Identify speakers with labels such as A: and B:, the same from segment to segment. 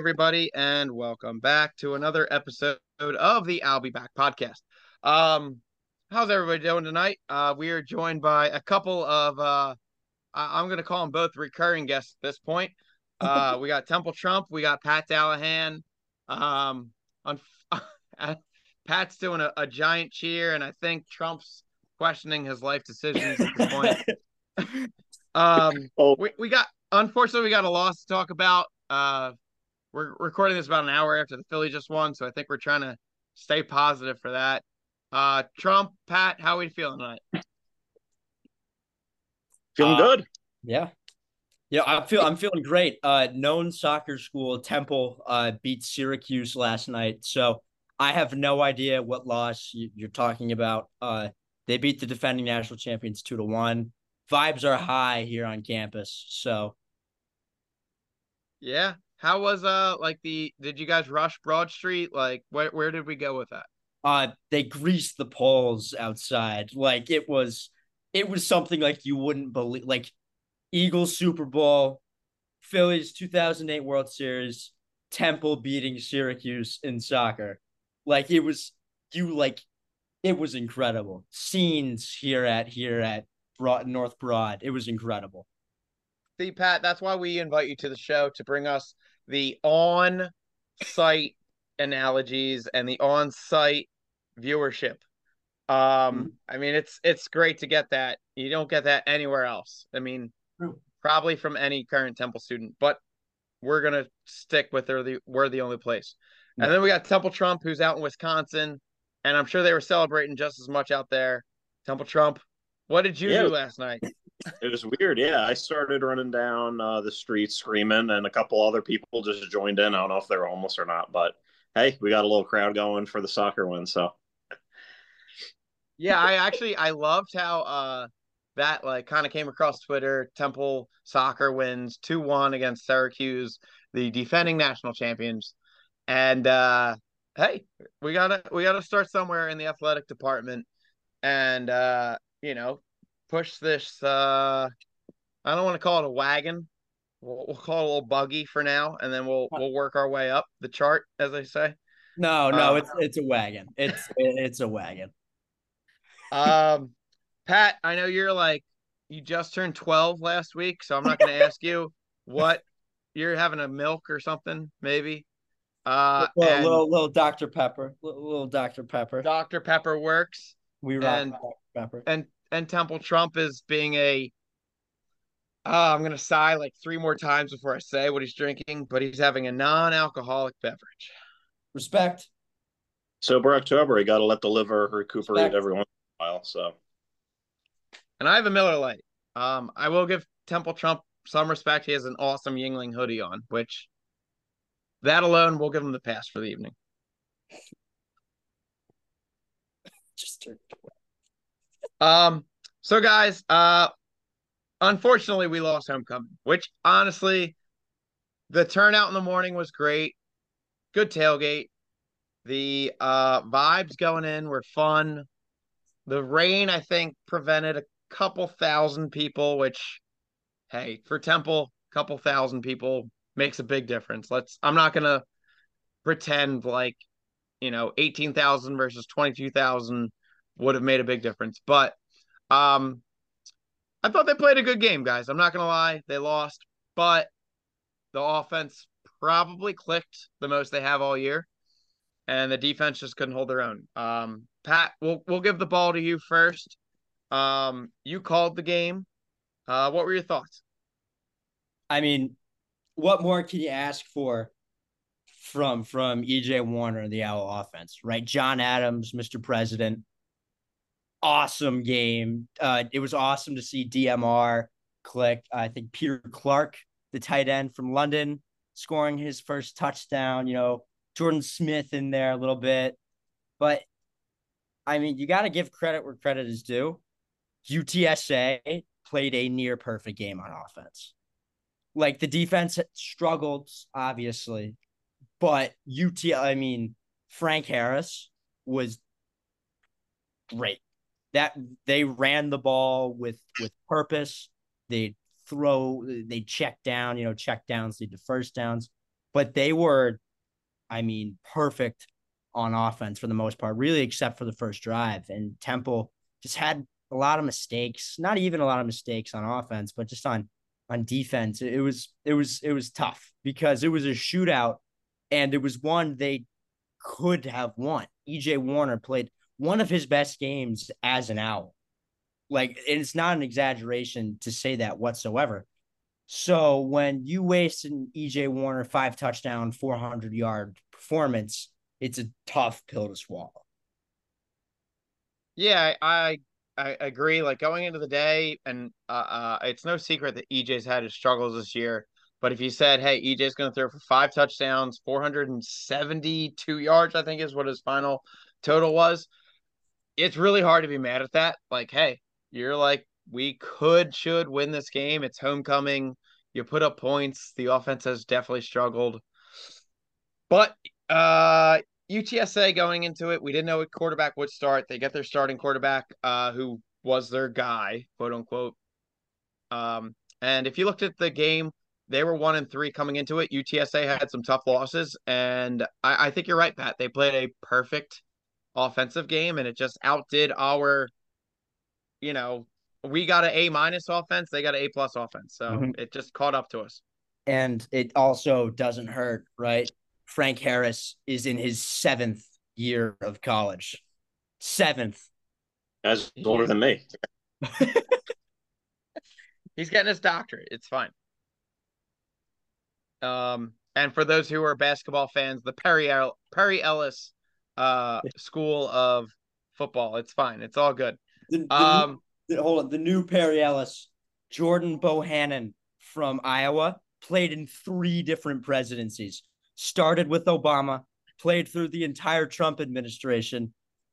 A: everybody, and welcome back to another episode of the I'll Be Back podcast. Um, how's everybody doing tonight? Uh, we are joined by a couple of uh, I- am going to call them both recurring guests at this point. Uh, we got Temple Trump, we got Pat Dallahan. Um, on Pat's doing a, a giant cheer, and I think Trump's questioning his life decisions at this point. um, oh. we, we got unfortunately we got a loss to talk about. Uh, we're recording this about an hour after the Philly just won, so I think we're trying to stay positive for that. Uh, Trump, Pat, how are we feeling tonight?
B: Feeling uh, good.
C: Yeah. Yeah, I feel I'm feeling great. Uh known soccer school Temple uh beat Syracuse last night. So I have no idea what loss you're talking about. Uh they beat the defending national champions 2 to 1. Vibes are high here on campus. So
A: Yeah. How was uh like the did you guys rush Broad Street? Like where where did we go with that?
C: Uh they greased the poles outside. Like it was it was something like you wouldn't believe like Eagles Super Bowl, Phillies 2008 World Series, Temple beating Syracuse in soccer. Like it was you like it was incredible. Scenes here at here at Broad, North Broad. It was incredible.
A: See, Pat, that's why we invite you to the show to bring us the on-site analogies and the on-site viewership. Um, mm-hmm. I mean, it's it's great to get that. You don't get that anywhere else. I mean, probably from any current Temple student, but we're gonna stick with. The we're the only place. Yeah. And then we got Temple Trump, who's out in Wisconsin, and I'm sure they were celebrating just as much out there. Temple Trump, what did you yeah. do last night?
B: It was weird. Yeah, I started running down uh, the street screaming, and a couple other people just joined in. I don't know if they were homeless or not, but hey, we got a little crowd going for the soccer win. So,
A: yeah, I actually I loved how uh that like kind of came across Twitter. Temple soccer wins 2-1 against Syracuse, the defending national champions. And uh hey, we gotta we gotta start somewhere in the athletic department and uh, you know, push this uh I don't want to call it a wagon. We'll, we'll call it a little buggy for now, and then we'll we'll work our way up the chart, as I say.
C: No, no, uh, it's it's a wagon. It's it's a wagon.
A: Um, Pat, I know you're like you just turned 12 last week, so I'm not going to ask you what you're having a milk or something, maybe.
C: Uh, little, little, little Dr. Pepper, little, little, Dr. Pepper.
A: Dr. Pepper works.
C: We rock and, Dr. Pepper.
A: And and Temple Trump is being a. Uh, I'm gonna sigh like three more times before I say what he's drinking, but he's having a non-alcoholic beverage.
C: Respect.
B: Sober October, you got to let the liver recuperate Respect. every once in a while. So
A: and I have a Miller Lite. Um, I will give Temple Trump some respect. He has an awesome Yuengling hoodie on, which that alone will give him the pass for the evening. Just um. So guys, uh, unfortunately, we lost homecoming, which honestly, the turnout in the morning was great. Good tailgate. The uh vibes going in were fun. The rain, I think, prevented a couple thousand people, which, hey, for Temple, a couple thousand people makes a big difference. Let's, I'm not to pretend like, you know, 18,000 versus 22,000 would have made a big difference. But, um, I thought they played a good game, guys. I'm not to lie. They lost, but the offense probably clicked the most they have all year. And the defense just couldn't hold their own. Um, Pat, we'll we'll give the ball to you first. Um, you called the game. Uh, what were your thoughts?
C: I mean, what more can you ask for from from EJ Warner and the Owl offense, right? John Adams, Mr. President, awesome game. Uh, it was awesome to see DMR click. I think Peter Clark, the tight end from London, scoring his first touchdown. You know, Jordan Smith in there a little bit, but I mean, you got to give credit where credit is due. UTSA played a near perfect game on offense. Like the defense struggled, obviously, but UT, I mean, Frank Harris was great. That they ran the ball with with purpose. They throw, they check down, you know, check downs lead to first downs. but they were, I mean, perfect on offense for the most part, really, except for the first drive. And Temple just had a lot of mistakes, not even a lot of mistakes on offense, but just on on defense. It was it was it was tough because it was a shootout and it was one they could have won. EJ Warner played one of his best games as an owl. Like it's not an exaggeration to say that whatsoever. So when you waste an EJ Warner five touchdown, 400 yard performance, it's a tough pill to swallow.
A: Yeah, I I agree. Like going into the day, and uh, uh, it's no secret that EJ's had his struggles this year. But if you said, "Hey, EJ's going to throw for five touchdowns, 472 yards," I think is what his final total was. It's really hard to be mad at that. Like, hey, you're like, we could, should win this game. It's homecoming. You put up points. The offense has definitely struggled. But uh UTSA going into it, we didn't know what quarterback would start. They get their starting quarterback, uh, who was their guy, quote unquote. Um, and if you looked at the game, they were one and three coming into it. UTSA had some tough losses, and I, I think you're right, Pat. They played a perfect offensive game, and it just outdid our, you know, we got an A minus offense, they got an A plus offense, so mm-hmm. it just caught up to us.
C: And it also doesn't hurt, right? Frank Harris is in his seventh year of college. Seventh.
B: As older than me.
A: He's getting his doctorate. It's fine. Um, and for those who are basketball fans, the Perry El- Perry Ellis uh school of football. It's fine. It's all good.
C: The, the um new, the, hold on, the new Perry Ellis, Jordan Bohannon from Iowa, played in three different presidencies started with Obama, played through the entire Trump administration,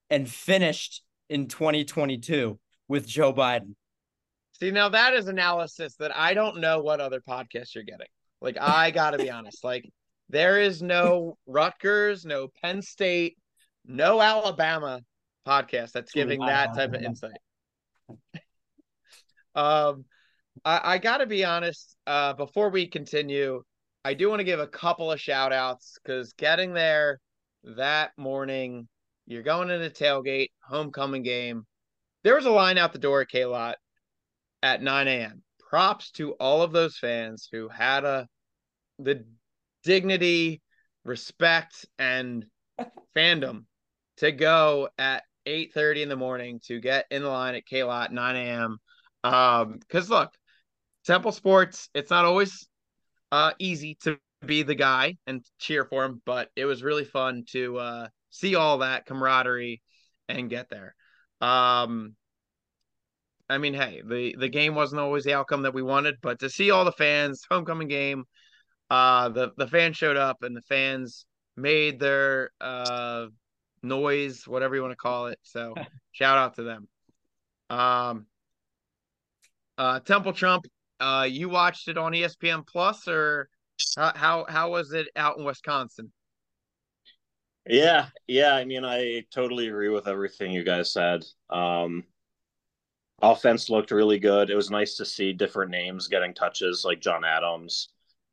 C: and finished in 2022 with Joe Biden.
A: See, now that is analysis that I don't know what other podcasts you're getting. Like, I got to be honest. Like, there is no Rutgers, no Penn State, no Alabama podcast that's giving that type of insight. um, I, I got to be honest. Uh, before we continue, I do want to give a couple of shout outs because getting there that morning, you're going into tailgate, homecoming game. There was a line out the door at K Lot at 9 a.m. Props to all of those fans who had a the dignity, respect, and fandom to go at 8:30 in the morning to get in the line at K Lot 9 a.m. Um, because look, Temple Sports, it's not always uh, easy to be the guy and cheer for him, but it was really fun to uh, see all that camaraderie and get there. Um, I mean, hey, the the game wasn't always the outcome that we wanted, but to see all the fans, homecoming game, uh, the the fans showed up and the fans made their uh noise, whatever you want to call it. So shout out to them. Um, uh, Temple Trump uh, you watched it on ESPN Plus, or how, how how was it out in Wisconsin?
B: Yeah, yeah. I mean, I totally agree with everything you guys said. Um, offense looked really good. It was nice to see different names getting touches, like John Adams,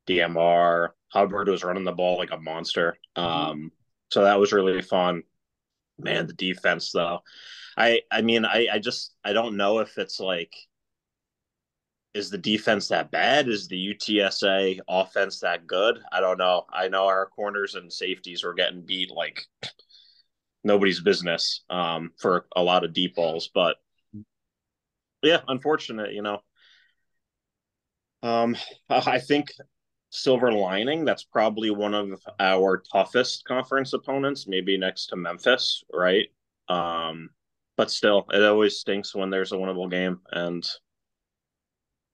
B: DMR. Hubbard was running the ball like a monster. Um, so that was really fun. Man, the defense though. I I mean, I I just I don't know if it's like is the defense that bad? Is the UTSA offense that good? I don't know. I know our corners and safeties were getting beat like nobody's business um, for a lot of deep balls, but yeah, unfortunate, you know. Um, I think silver lining that's probably one of our toughest conference opponents, maybe next to Memphis, right? Um, but still, it always stinks when there's a winnable game, and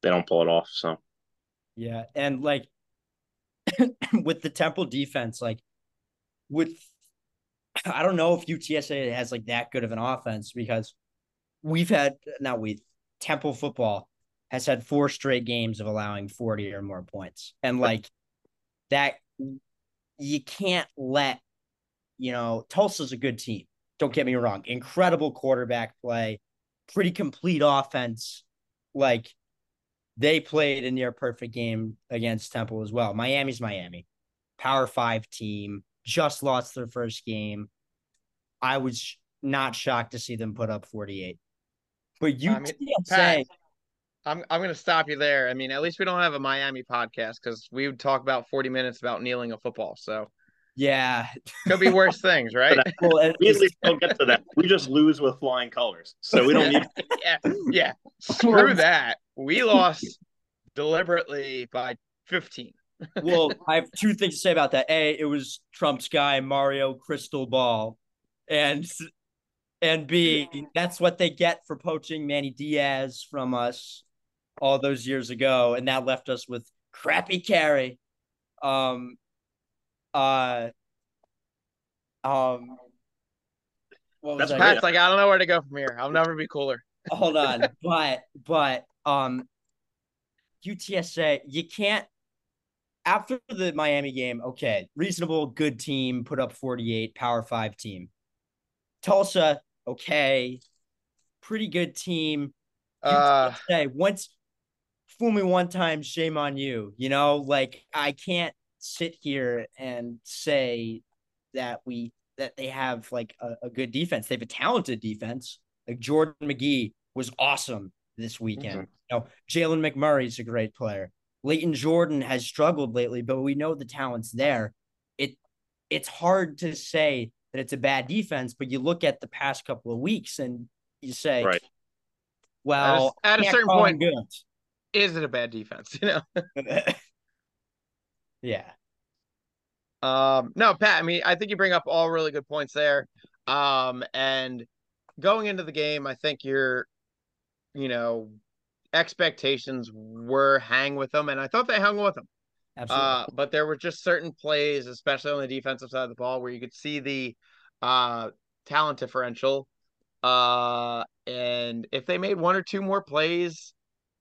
B: they don't pull it off. So
C: yeah, and like with the Temple defense, like with I don't know if UTSA has like that good of an offense because we've had not we Temple football has had four straight games of allowing 40 or more points. And like that you can't let you know Tulsa's a good team. Don't get me wrong. Incredible quarterback play, pretty complete offense. Like they played a near perfect game against Temple as well. Miami's Miami. Power Five team, just lost their first game. I was not shocked to see them put up 48. But you
A: I mean,
C: can't
A: Pat,
C: say
A: I'm I'm gonna stop you there. I mean, at least we don't have a Miami podcast because we would talk about 40 minutes about kneeling a football. So
C: yeah.
A: could be worse things, right?
C: Well, it-
B: We at least don't get to that. We just lose with flying colors, so we don't need.
A: yeah, yeah. Screw that. We lost deliberately by 15.
C: well, I have two things to say about that. A, it was Trump's guy, Mario Cristobal. And and B, that's what they get for poaching Manny Diaz from us all those years ago. And that left us with crappy Carey. Um uh um
B: That's
C: I
A: Pat's like, I don't know where to go from here. I'll never be cooler.
C: hold on but but um utsa you can't after the miami game okay reasonable good team put up 48 power five team tulsa okay pretty good team
A: Uh,
C: UTSA, once fool me one time shame on you you know? Like i can't sit here and say that we that they have like a, a good defense. They have a talented defense. Like Jordan Magee was awesome this weekend
B: Mhm.
C: you know? Jalen McMurray's a great player. Layton Jordan has struggled lately but we know the talent's there. It it's hard to say that it's a bad defense but you look at the past couple of weeks and you say
B: Right.
C: well
A: at a
C: can't
A: certain
C: call them
A: point, is it a bad defense? You know.
C: yeah
A: Um, no, Pat, I mean, I think you bring up all really good points there. Um, and going into the game, I think your, you know, expectations were hang with them, and I thought they hung with them.
C: absolutely
A: Uh, but there were just certain plays, especially on the defensive side of the ball, where you could see the uh talent differential. Uh, and if they made one or two more plays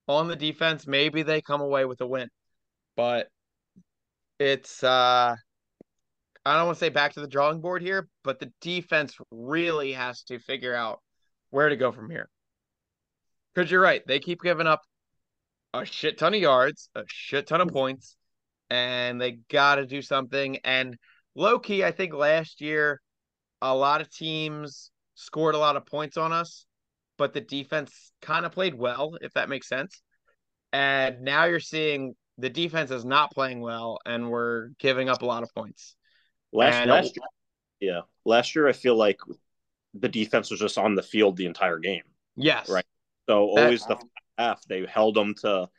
A: on the defense, maybe they come away with a win. But it's uh I don't want to say back to the drawing board here, but the defense really has to figure out where to go from here. Because you're right, they keep giving up a shit ton of yards, a shit ton of points, and they got to do something. And low key, I think last year, a lot of teams scored a lot of points on us, but the defense kind of played well, if that makes sense. And now you're seeing the defense is not playing well, and we're giving up a lot of points.
B: Last,
A: And-
B: last year, yeah, last year I feel like the defense was just on the field the entire game.
A: Yes.
B: Right. So
A: That-
B: always the half they held them to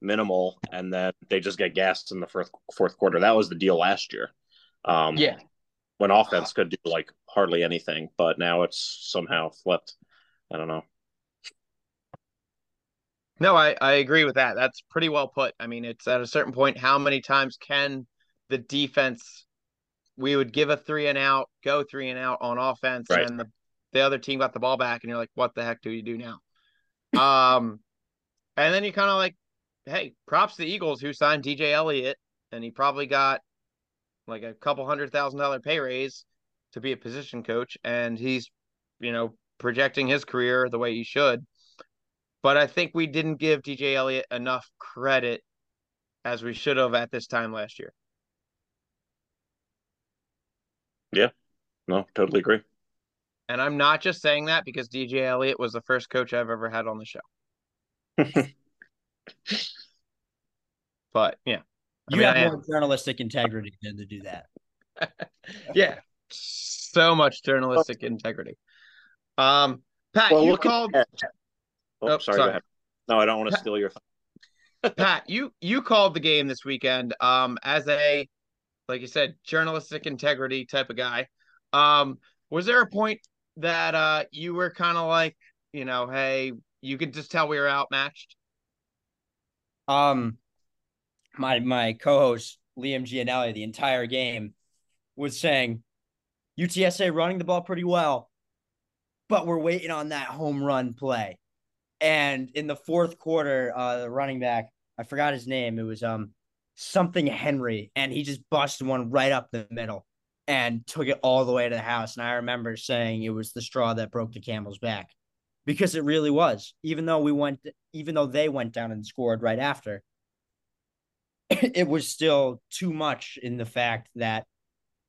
B: minimal, and then they just get gassed in the fourth fourth quarter. That was the deal last year. Um,
A: Yeah.
B: when offense could do like hardly anything, but now it's somehow flipped. I don't know.
A: No, I, I agree with that. That's pretty well put. I mean, it's at a certain point, how many times can the defense we would give a three and out, go three and out on offense,
B: Right.
A: and the, the other team got the ball back, and you're like, what the heck do you do now? um and then you kind of like, hey, props to the Eagles who signed DJ Eliot, and he probably got like a couple hundred thousand dollar pay raise to be a position coach, and he's, you know, projecting his career the way he should but I think we didn't give DJ Eliot enough credit as we should have at this time last year.
B: Yeah, no, totally agree.
A: And I'm not just saying that because DJ Eliot was the first coach I've ever had on the show. But yeah. I
C: you
A: mean,
C: have
A: I am.
C: more journalistic integrity than to do that.
A: Yeah. So much journalistic integrity. Um Pat,
B: Well,
A: you
B: look at-
A: called
B: Oh,
A: Oh,
B: sorry,
A: sorry.
B: Go ahead. No, I don't want to steal your.
A: Pat, you you called the game this weekend um as a like you said journalistic integrity type of guy. Um was there a point that uh you were kind of like, you know, hey, you could just tell we were outmatched?
C: Um, my my co-host Liam Gianelli the entire game was saying UTSA running the ball pretty well, but we're waiting on that home run play. And in the fourth quarter, uh, the running back I forgot his name. It was um something Henry, and he just busted one right up the middle and took it all the way to the house. And I remember saying it was the straw that broke the camel's back because it really was. Even though we went, even though they went down and scored right after, it was still too much in the fact that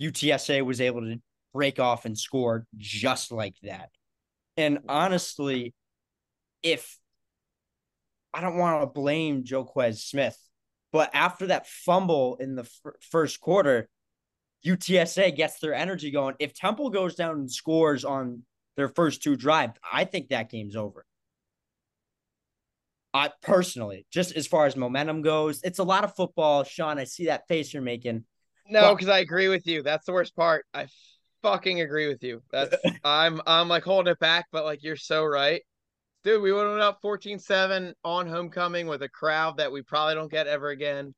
C: UTSA was able to break off and score just like that. And honestly, if I don't want to blame Joquez Smith, but after that fumble in the f- first quarter, UTSA gets their energy going. If Temple goes down and scores on their first two drives, I think that game's over. I personally, just as far as momentum goes, it's a lot of football. Sean, I see that face you're making.
A: No, because I agree with you. That's the worst part. I fucking agree with you. That's I'm I'm like holding it back, but like you're so right. Dude, we went up 14-7 on homecoming with a crowd that we probably don't get ever again.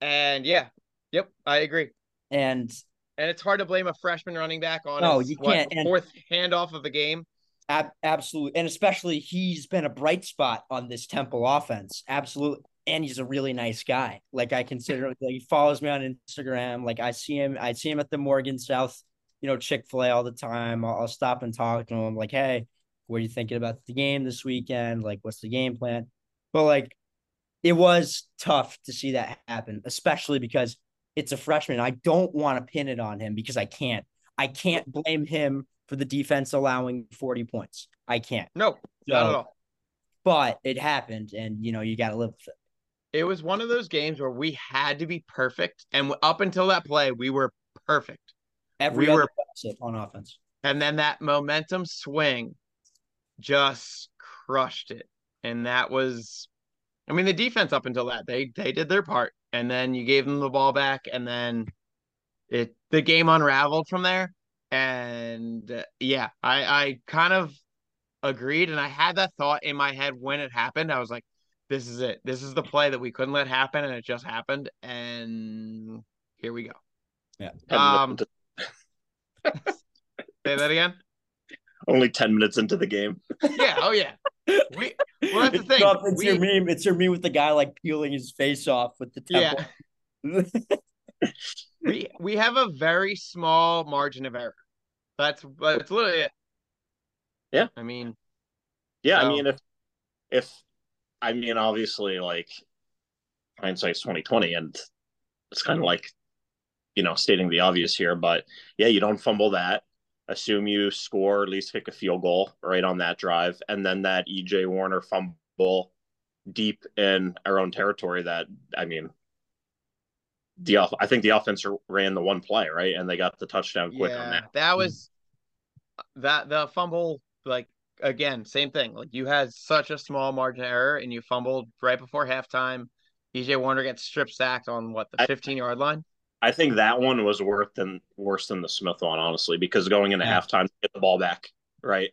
A: And yeah, yep, I agree.
C: And
A: and it's hard to blame a freshman running back on
C: no,
A: his,
C: you can't. And
A: fourth handoff of the game.
C: ab- absolutely, and especially he's been a bright spot on this Temple offense. Absolutely, and he's a really nice guy. Like I consider, like he follows me on Instagram. Like I see him, I see him at the Morgan South, you know, Chick Fil A all the time. I'll, I'll stop and talk to him. Like, hey, what are you thinking about the game this weekend? Like, what's the game plan? But like, it was tough to see that happen, especially because it's a freshman. I don't want to pin it on him because I can't. I can't blame him for the defense allowing 40 points. I can't.
A: No, not
C: So-
A: at all.
C: But it happened, and you know, you got to live with it.
A: It was one of those games where we had to be perfect, and up until that play, we were perfect.
C: Every
A: We
C: other
A: were-
C: on offense.
A: And then that momentum swing just crushed it. And that was I mean the defense up until that they they did their part and then you gave them the ball back and then it the game unraveled from there and uh, yeah, I I kind of agreed and I had that thought in my head when it happened. I was like this is it. This is the play that we couldn't let happen and it just happened and here we go.
C: Yeah.
A: Um say that again?
B: Only 10 minutes into the game.
A: Yeah, oh yeah. We well that's the
C: It's
A: thing.
C: tough. It's
A: We-
C: your meme. It's your meme with the guy like peeling his face off with the temple.
A: Yeah. we we have a very small margin of error. That's that's literally it.
B: Yeah.
A: I mean,
B: Yeah, I mean if if I mean obviously like hindsight's twenty twenty and it's kind of like you know stating the obvious here, but yeah, you don't fumble that. Assume you score, at least kick a field goal right on that drive, and then that EJ Warner fumble deep in our own territory. That I mean, the off- I think the offense ran the one play right, and they got the touchdown quick on that.
A: that was that the fumble. Like again, same thing. Like you had such a small margin of error, and you fumbled right before halftime. EJ Warner gets strip sacked on what the 15 yard line.
B: I think that one was worse than worse than the Smith one, honestly, because going into
C: Yeah.
B: halftime, get the ball back right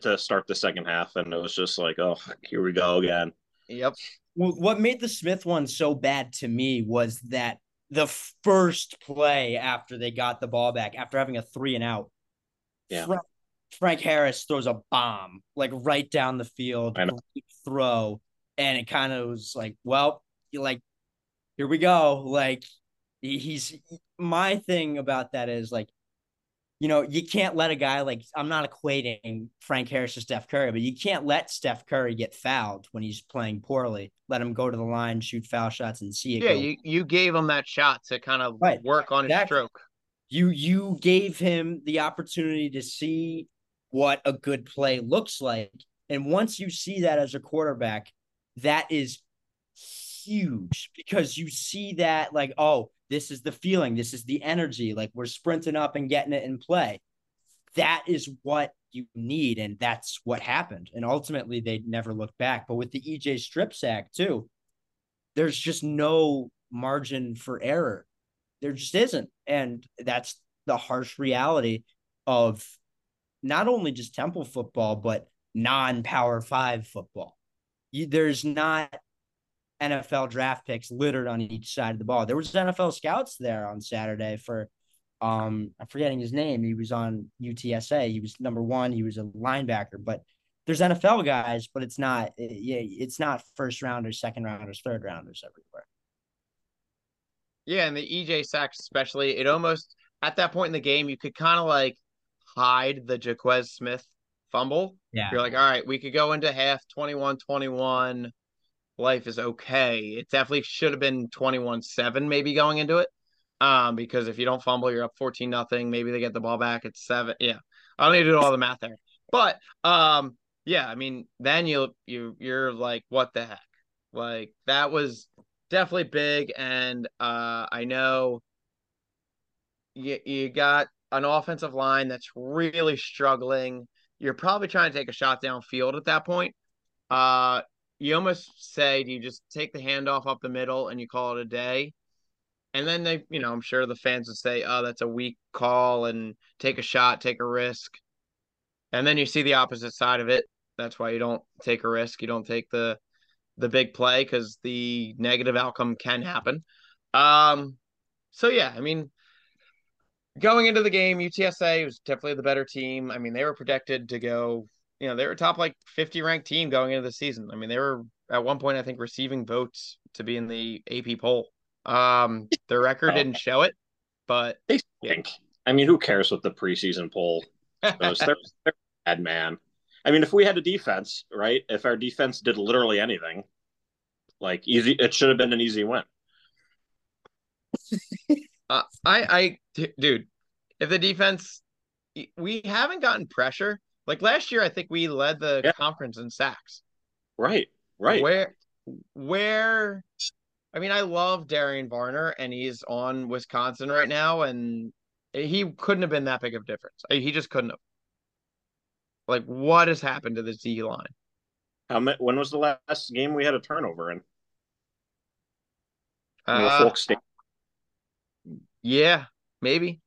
B: to start the second half, and it was just like, oh, here we go again.
A: Yep.
C: Well, what made the Smith one so bad to me was that the first play after they got the ball back, after having a three and out,
B: Yeah.
C: Fra- Frank Harris throws a bomb like right down the field,
B: I know.
C: throw, and it kind of was like, well, like, here we go. Like, he- he's my thing about that is like, you know, you can't let a guy like I'm not equating Frank Harris to Steph Curry, but you can't let Steph Curry get fouled when he's playing poorly. Let him go to the line, shoot foul shots, and see it.
A: Yeah,
C: go.
A: you you gave him that shot to kind of
C: Right.
A: work on his stroke.
C: you you gave him the opportunity to see what a good play looks like and once you see that as a quarterback that is huge because you see that like oh this is the feeling. This is the energy. Like we're sprinting up and getting it in play. That is what you need and that's what happened. And ultimately they never looked back. But with the EJ strip sack too there's just no margin for error. There just isn't. And that's the harsh reality of not only just temple football but non-power 5 football. You, there's not NFL draft picks littered on each side of the ball. There was NFL scouts there on Saturday for um I'm forgetting his name. He was on UTSA he was number 1 he was a linebacker but there's NFL guys but it's not yeah it's not first rounders second rounders third rounders everywhere.
A: Yeah, and the EJ sacks especially, it almost at that point in the game you could kind of like hide the Joquez Smith fumble.
C: yeah.
A: You're like, all right, we could go into half 21-21. Life is okay. It definitely should have been 21-7 maybe going into it. Um, because if you don't fumble, you're up 14 nothing. Maybe they get the ball back at seven. Yeah. I don't need to do all the math there. But um, yeah, I mean, then you you you're like, what the heck? Like that was definitely big. And uh I know you you got an offensive line that's really struggling. You're probably trying to take a shot downfield at that point. Uh you almost say, do you just take the handoff up the middle and you call it a day? And then they, you know, I'm sure the fans would say, oh, that's a weak call and take a shot, take a risk. And then you see the opposite side of it. That's why you don't take a risk. You don't take the the big play because the negative outcome can happen. Um, so yeah, I mean, going into the game, UTSA was definitely the better team. I mean, they were projected to go, you know, they were top like 50 ranked team going into the season. I mean, they were at one point, I think, receiving votes to be in the AP poll. Um, their record didn't show it, but
B: they think. Yeah. I mean, who cares what the preseason poll goes? they're, they're bad man. I mean, if we had a defense, right? If our defense did literally anything, like easy, it should have been an easy win.
A: uh, I, I, dude, if the defense, we haven't gotten pressure. Like last year, I think we led the yeah. conference in sacks.
B: Right, right.
A: Where, where, I mean, I love Darian Varner, and he's on Wisconsin right now, and he couldn't have been that big of a difference. He just couldn't have. Like, what has happened to the D line?
B: How many, when was the last game we had a turnover in? Uh,
A: yeah, maybe.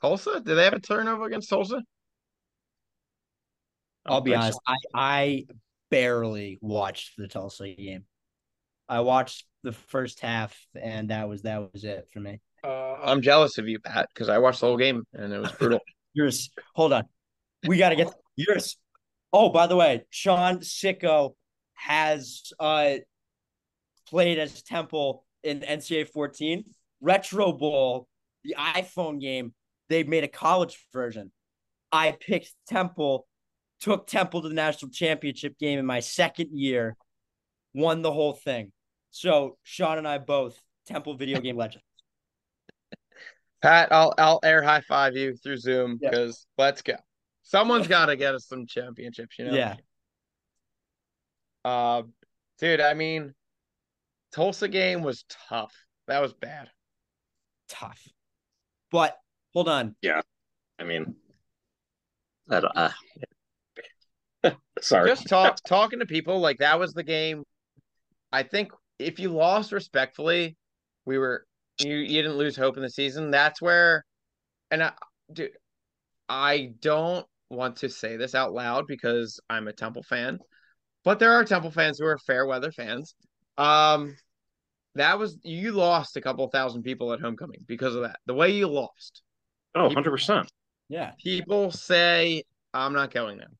A: Tulsa? Did they have a turnover against Tulsa?
C: I'll be honest. I, I barely watched the Tulsa game. I watched the first half, and that was that was it for me.
A: Uh, I'm jealous of you, Pat, because I watched the whole game and it was brutal.
C: yours. Hold on. We got to get yours. Oh, by the way, Sean Sicko has uh played as Temple in NCAA 14. Retro Bowl, the iPhone game, they made a college version. I picked Temple, took Temple to the national championship game in my second year, won the whole thing. So Sean and I both Temple video game legends.
A: Pat, I'll I'll air high five you through Zoom because yeah. let's go. Someone's got to get us some championships, you know.
C: Yeah.
A: Uh, dude, I mean, Tulsa game was tough. That was bad.
C: Tough, but hold on.
B: Yeah, I mean, that uh, sorry.
A: Just talk talking to people like that was the game. I think if you lost respectfully, we were you you didn't lose hope in the season. That's where, and I, dude, I don't want to say this out loud because I'm a Temple fan, but there are Temple fans who are fair weather fans. Um, that was you lost a couple thousand people at homecoming because of that. The way you lost.
B: Oh, 100 percent.
C: Yeah.
A: People say I'm not going there,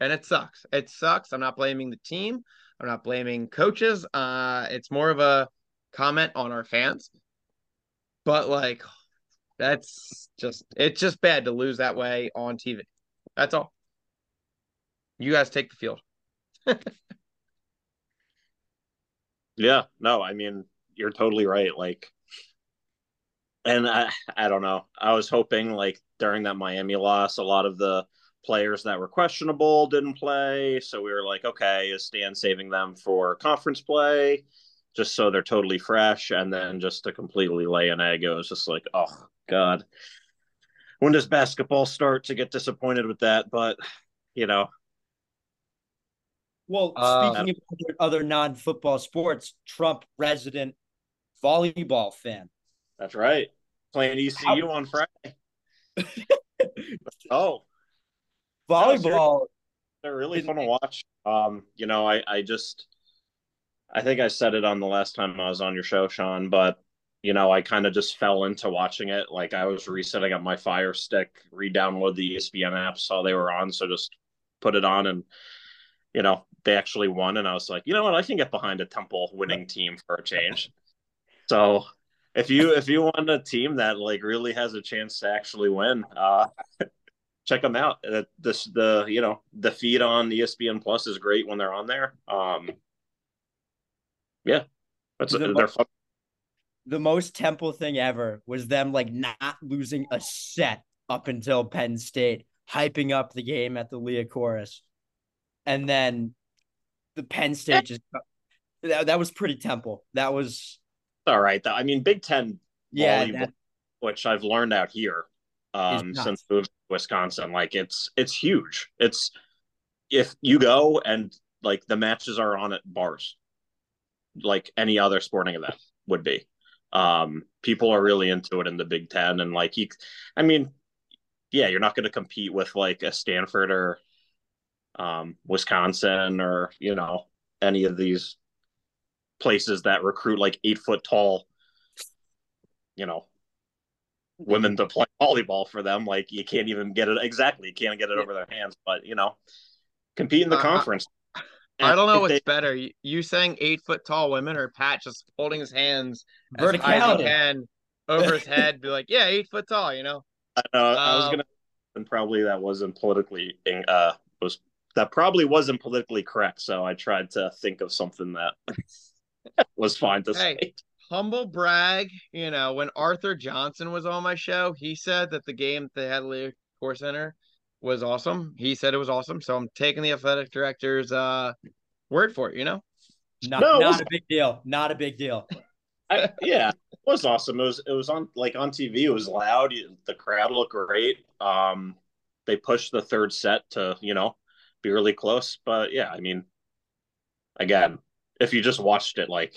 A: and it sucks. It sucks. I'm not blaming the team. I'm not blaming coaches. Uh, it's more of a comment on our fans. But like, that's just it's just bad to lose that way on TV. That's all. You guys take the field.
B: yeah, no, I mean, you're totally right. Like, and I, I don't know. I was hoping like during that Miami loss, a lot of the players that were questionable didn't play. So we were like, okay, is Stan saving them for conference play? Just so they're totally fresh. And then just to completely lay an egg, it was just like, oh, God when does basketball start to get disappointed with that? But you know.
C: Well, uh, speaking uh, of other non-football sports, Trump resident volleyball fan.
B: That's right. Playing ECU How- on Friday. oh,
C: volleyball.
B: They're really fun to watch. Um, you know, I I just I think I said it on the last time I was on your show, Sean, but you know, I kind of just fell into watching it. Like I was resetting up my Fire Stick, re-download the ESPN app, saw they were on, so just put it on, and you know, they actually won, and I was like, you know what, I can get behind a Temple winning team for a change. So if you if you want a team that like really has a chance to actually win, uh, check them out. Uh, this the you know the feed on ESPN Plus is great when they're on there. Um, yeah, that's the, they're fun.
C: The most Temple thing ever was them like not losing a set up until Penn State, hyping up the game at the Liacouras, and then the Penn State just that, that was pretty Temple. That was
B: all right. I mean, Big Ten yeah, that, which I've learned out here um, since moving Wisconsin. Like it's it's huge. It's if you go and like the matches are on at bars, like any other sporting event would be. Um, people are really into it in the Big Ten, and like he, I mean, yeah, you're not going to compete with like a Stanford or um, Wisconsin or you know any of these places that recruit like eight foot tall, you know, women to play volleyball for them. Like you can't even get it exactly. You can't get it over their hands. But you know, compete in the uh, conference.
A: I don't know what's they, better. You saying eight foot tall women or Pat just holding his hands vertically can over his head, be like, yeah, eight foot tall. You know.
B: I, know, um, I was um, gonna, and probably that wasn't politically uh was that probably wasn't politically correct. So I tried to think of something that was fine to hey, say
A: humble brag, you know, when Arthur Johnson was on my show, he said that the game they had at the Core Center was awesome. He said it was awesome. So I'm taking the athletic director's uh, word for it, you know?
C: Not, no, not a big deal. Not a big deal.
B: I, yeah, it was awesome. It was it was on like on TV. It was loud. The crowd looked great. Um, they pushed the third set to you know be really close. But yeah, I mean, again, if you just watched it, like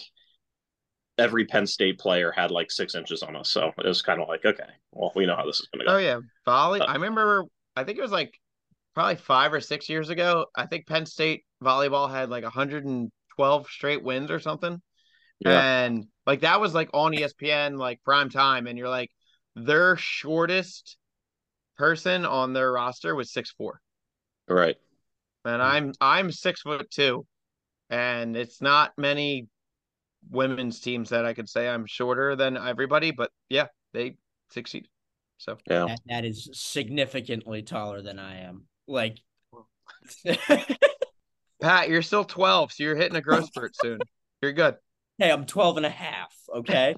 B: every Penn State player had like six inches on us. So it was kind of like, okay, well, we know how this is going to go.
A: Oh, yeah. Volley. Uh, I remember, I think it was like probably five or six years ago. I think Penn State volleyball had like 112 straight wins or something. Yeah. And like that was like on ESPN, like prime time. And you're like, their shortest person on their roster was six four.
B: Right.
A: And I'm I'm six foot two. And it's not many women's teams that I could say I'm shorter than everybody, but yeah, they succeed. So
B: yeah,
C: that, that is significantly taller than I am. Like,
A: Pat, you're still 12, so you're hitting a growth spurt soon. You're good.
C: Hey, I'm 12 and a half. Okay.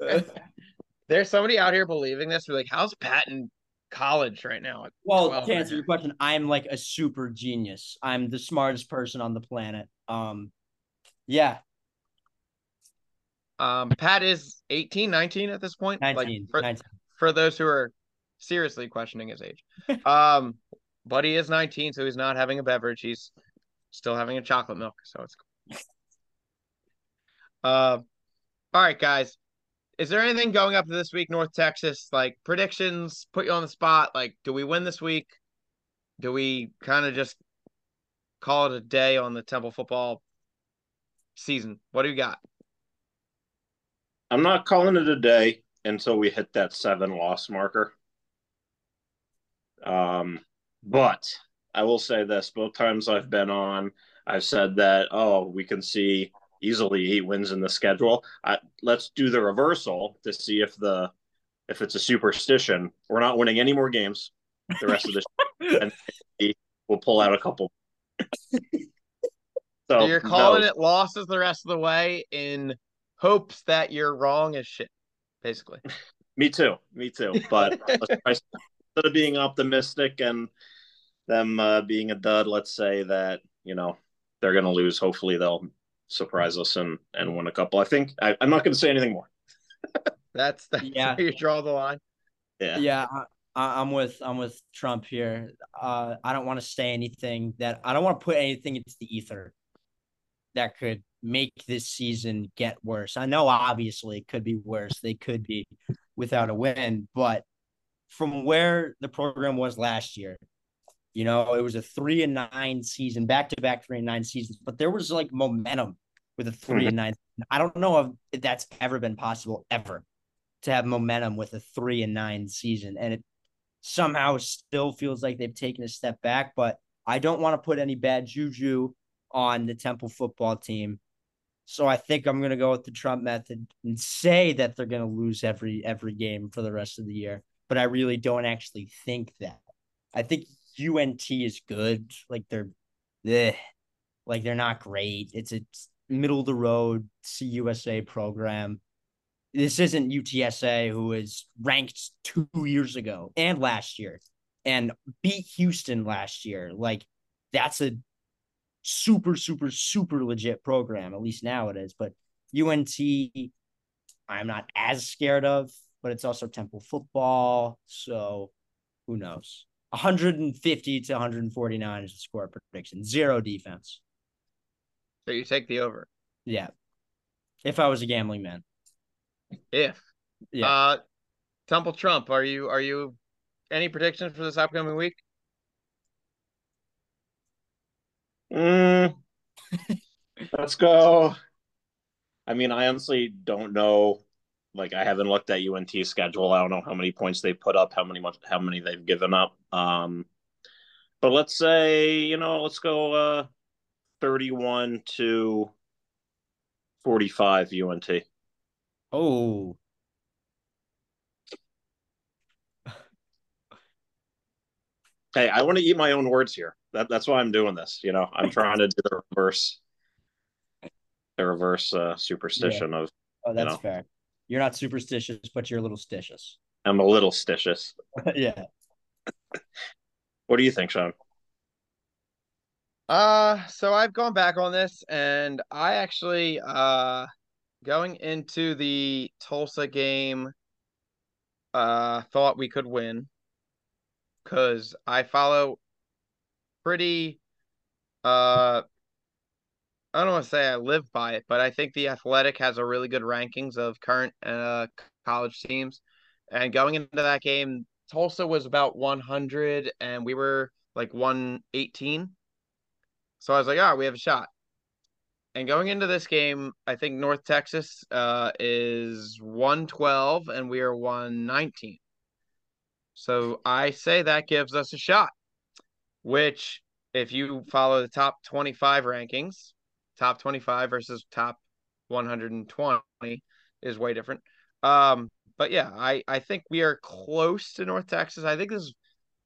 A: There's somebody out here believing this. We're like, how's Pat in college right now?
C: Well, to answer your question, I'm like a super genius. I'm the smartest person on the planet. Um, yeah,
A: um, Pat is 18, 19 at this point.
C: 19, like
A: for,
C: 19.
A: for those who are seriously questioning his age. um, but he is 19, so he's not having a beverage. He's still having a chocolate milk, so it's cool. uh, all right, guys. Is there anything going up to this week, North Texas? Like predictions, put you on the spot. Like, do we win this week? Do we kind of just call it a day on the Temple football season? What do you got?
B: I'm not calling it a day until we hit that seven loss marker. Um, but I will say this: both times I've been on, I've said that oh, we can see easily eight wins in the schedule. I, let's do the reversal to see if the if it's a superstition. We're not winning any more games the rest of this, and we'll pull out a couple.
A: so, so, you're calling no. it losses the rest of the way in hopes that you're wrong as shit, basically.
B: Me too. Me too. But instead of being optimistic and them uh, being a dud, let's say that you know they're going to lose. Hopefully, they'll surprise us and and win a couple. I think I, am not going to say anything more.
A: that's the yeah. you draw the line.
C: Yeah. Yeah. I, am with I'm with Trump here. Uh, I don't want to say anything that I don't want to put anything into the ether that could make this season get worse. I know obviously it could be worse. They could be without a win, but from where the program was last year, you know, it was a three and nine season, back to back three and nine seasons, but there was like momentum with a 3 and mm-hmm. nine. I don't know if that's ever been possible ever to have momentum with a three and nine season. And it somehow still feels like they've taken a step back, but I don't want to put any bad juju on the Temple football team. So I think I'm to go with the Trump method and say that they're to lose every every game for the rest of the year. But I really don't actually think that. I think UNT is good. Like they're, eh, like they're not great. It's a middle of the road CUSA program. This isn't UTSA, who was ranked two years ago and last year, and beat Houston last year. Like that's a super, super, super legit program. At least now it is. But UNT, I'm not as scared of, but it's also Temple football. So who knows? 150 to 149 is the score prediction. Zero defense.
A: So you take the over.
C: Yeah. If I was a gambling man.
A: If. Yeah. Uh Temple Trump, are you are you any predictions for this upcoming week?
B: Mm, let's go. I mean, I honestly don't know. Like, I haven't looked at UNT schedule. I don't know how many points they put up, how many much, how many they've given up. Um, but let's say, you know, let's go uh, thirty-one to forty-five UNT.
C: Oh,
B: hey, I want to eat my own words here. That, that's why I'm doing this. You know, I'm trying to do the reverse, the reverse uh, superstition yeah. of.
C: Oh, that's you know, fair. You're not superstitious, but you're a little stitious.
B: I'm a little stitious.
C: yeah.
B: what do you think, Sean?
A: Uh, so I've gone back on this, and I actually uh going into the Tulsa game, uh, thought we could win because I follow pretty uh I don't want to say I live by it, but I think the Athletic has a really good rankings of current uh college teams. And going into that game, Tulsa was about 100 and we were like 118. So I was like, "Oh, we have a shot." And going into this game, I think North Texas uh is 112 and we are 119. So I say that gives us a shot, which, if you follow the top 25 rankings, top 25 versus top 120 is way different. Um, but yeah, I, I think we are close to North Texas. I think this is,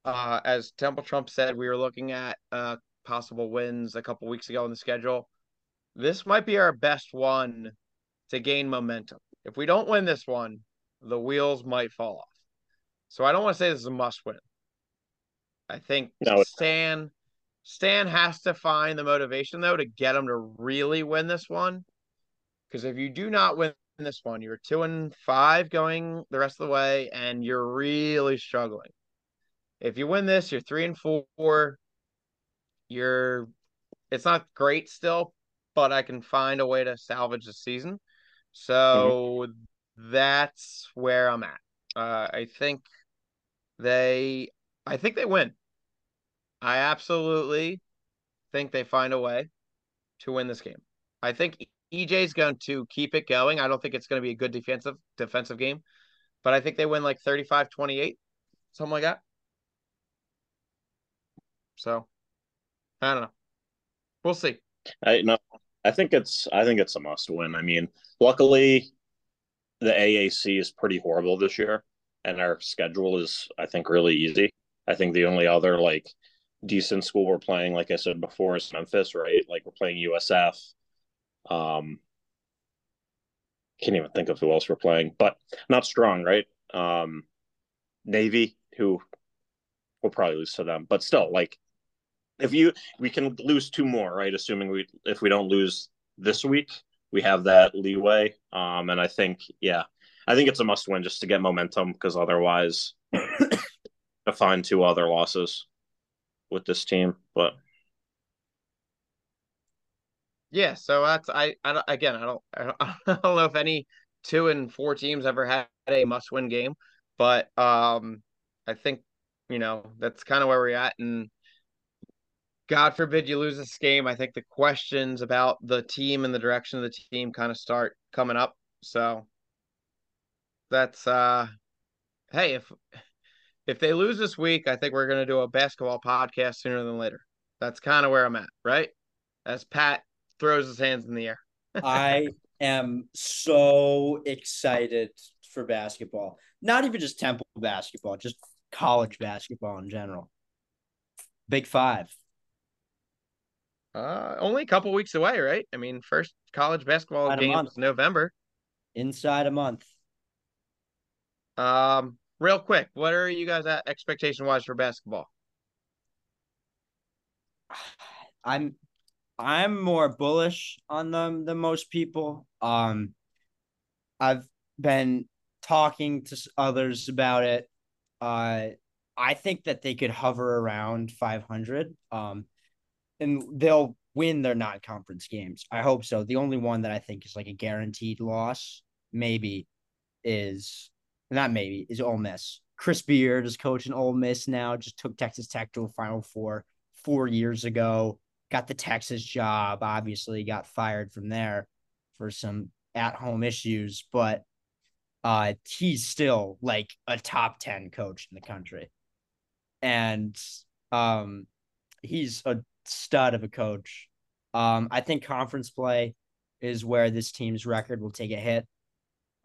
A: uh, as Temple Trump said, we were looking at uh, possible wins a couple weeks ago in the schedule. This might be our best one to gain momentum. If we don't win this one, the wheels might fall off. So I don't want to say this is a must win. I think no, Stan Stan has to find the motivation though to get him to really win this one. Because if you do not win this one, you're two and five going the rest of the way, and you're really struggling. If you win this, you're three and four. You're it's not great still, but I can find a way to salvage the season. So mm-hmm. that's where I'm at. Uh, I think they, I think they win. I absolutely think they find a way to win this game. I think EJ is going to keep it going. I don't think it's going to be a good defensive defensive game, but I think they win like 35-28, something like that. So, I don't know. We'll see.
B: I no, I think it's I think it's a must win. I mean, luckily the AAC is pretty horrible this year, and our schedule is, I think, really easy. I think the only other like decent school we're playing, like I said before, is Memphis, right? Like we're playing USF. Um, can't even think of who else we're playing, but not strong, right? Um, Navy, who we'll probably lose to them, but still, like if you we can lose two more, right? Assuming we if we don't lose this week, we have that leeway. Um, and I think, yeah, I think it's a must win just to get momentum because otherwise, to find two other losses with this team. But
A: yeah, so that's I, I again I don't I don't know if any two and four teams ever had a must win game, but um I think you know that's kind of where we're at and God forbid you lose this game. I think the questions about the team and the direction of the team kind of start coming up. So that's uh hey, if if they lose this week, I think we're gonna do a basketball podcast sooner than later. That's kind of where I'm at, right? As Pat throws his hands in the air.
C: I am so excited for basketball. Not even just Temple basketball, just college basketball in general. Big Five.
A: Uh, only a couple weeks away, right? I mean, first college basketball
C: a
A: game is November.
C: Inside a month.
A: Um, real quick, what are you guys at expectation wise for basketball?
C: I'm I'm more bullish on them than most people. Um I've been talking to others about it. Uh I think that they could hover around 500 um and they'll win their non-conference games. I hope so. The only one that I think is like a guaranteed loss maybe is not maybe is Ole Miss. Chris Beard is coaching Ole Miss now. Just took Texas Tech to a Final Four four years ago. Got the Texas job. Obviously, got fired from there for some at-home issues, but uh, he's still like a top ten coach in the country, and um, he's a stud of a coach. Um, I think conference play is where this team's record will take a hit.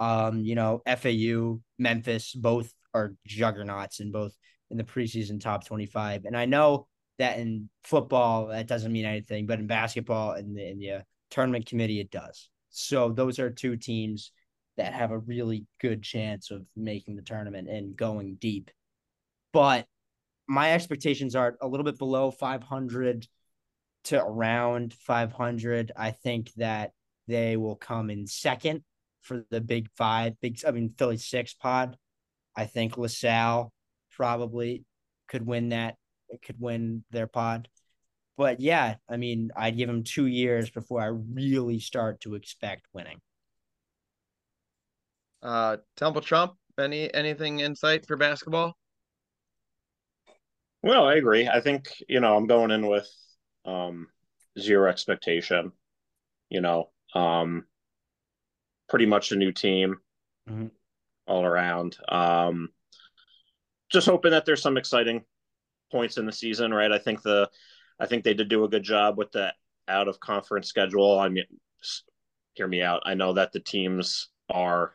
C: Um, you know, FAU, Memphis, both are juggernauts in both in the preseason top 25. And I know that in football that doesn't mean anything, but in basketball and the, in the uh, tournament committee it does. So those are two teams that have a really good chance of making the tournament and going deep. But my expectations are a little bit below 500 to around 500. I think that they will come in second for the big five, big, I mean, Philly six pod. I think LaSalle probably could win that, could win their pod. But yeah, I mean, I'd give them two years before I really start to expect winning.
A: Uh, Temple Trump, any anything insight for basketball?
B: Well, I agree. I think, you know, I'm going in with um zero expectation, you know, um pretty much a new team
C: Mhm.
B: all around. Um just hoping that there's some exciting points in the season, right? I think the I think they did do a good job with the out of conference schedule. I mean, hear me out. I know that the teams are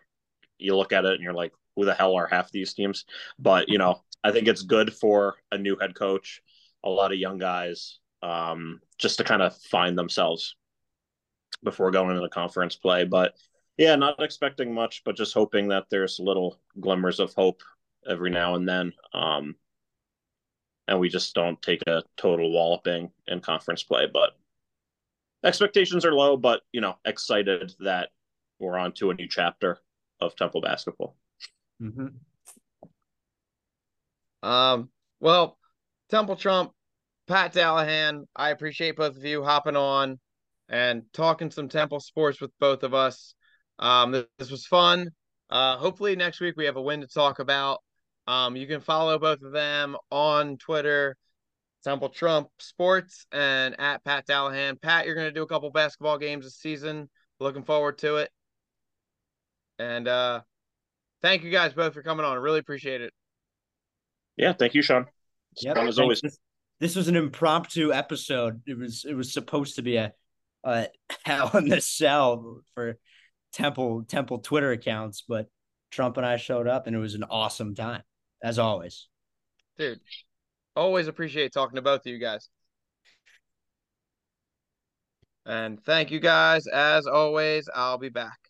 B: you look at it and you're like, who the hell are half these teams? But you know, I think it's good for a new head coach, a lot of young guys, um, just to kind of find themselves before going into the conference play. But yeah, not expecting much, but just hoping that there's little glimmers of hope every now and then. Um, and we just don't take a total walloping in conference play. But expectations are low, but you know, excited that we're on to a new chapter of Temple basketball.
C: Mm-hmm.
A: Um, well, Temple Trump, Pat Dallahan, I appreciate both of you hopping on and talking some Temple sports with both of us. Um, this, this was fun. Uh, hopefully next week we have a win to talk about. Um, you can follow both of them on Twitter, Temple Trump Sports, and at Pat Dallahan. Pat, you're going to do a couple basketball games this season. Looking forward to it. And uh, thank you guys both for coming on. I really appreciate it.
B: Yeah, thank you, Sean. It's
C: Yep.
B: fun as always.
C: This, this was an impromptu episode. It was it was supposed to be a, a hell in the cell for Temple Temple Twitter accounts, but Trump and I showed up and it was an awesome time, as always.
A: Dude, always appreciate talking to both of you guys. And thank you guys. As always, I'll be back.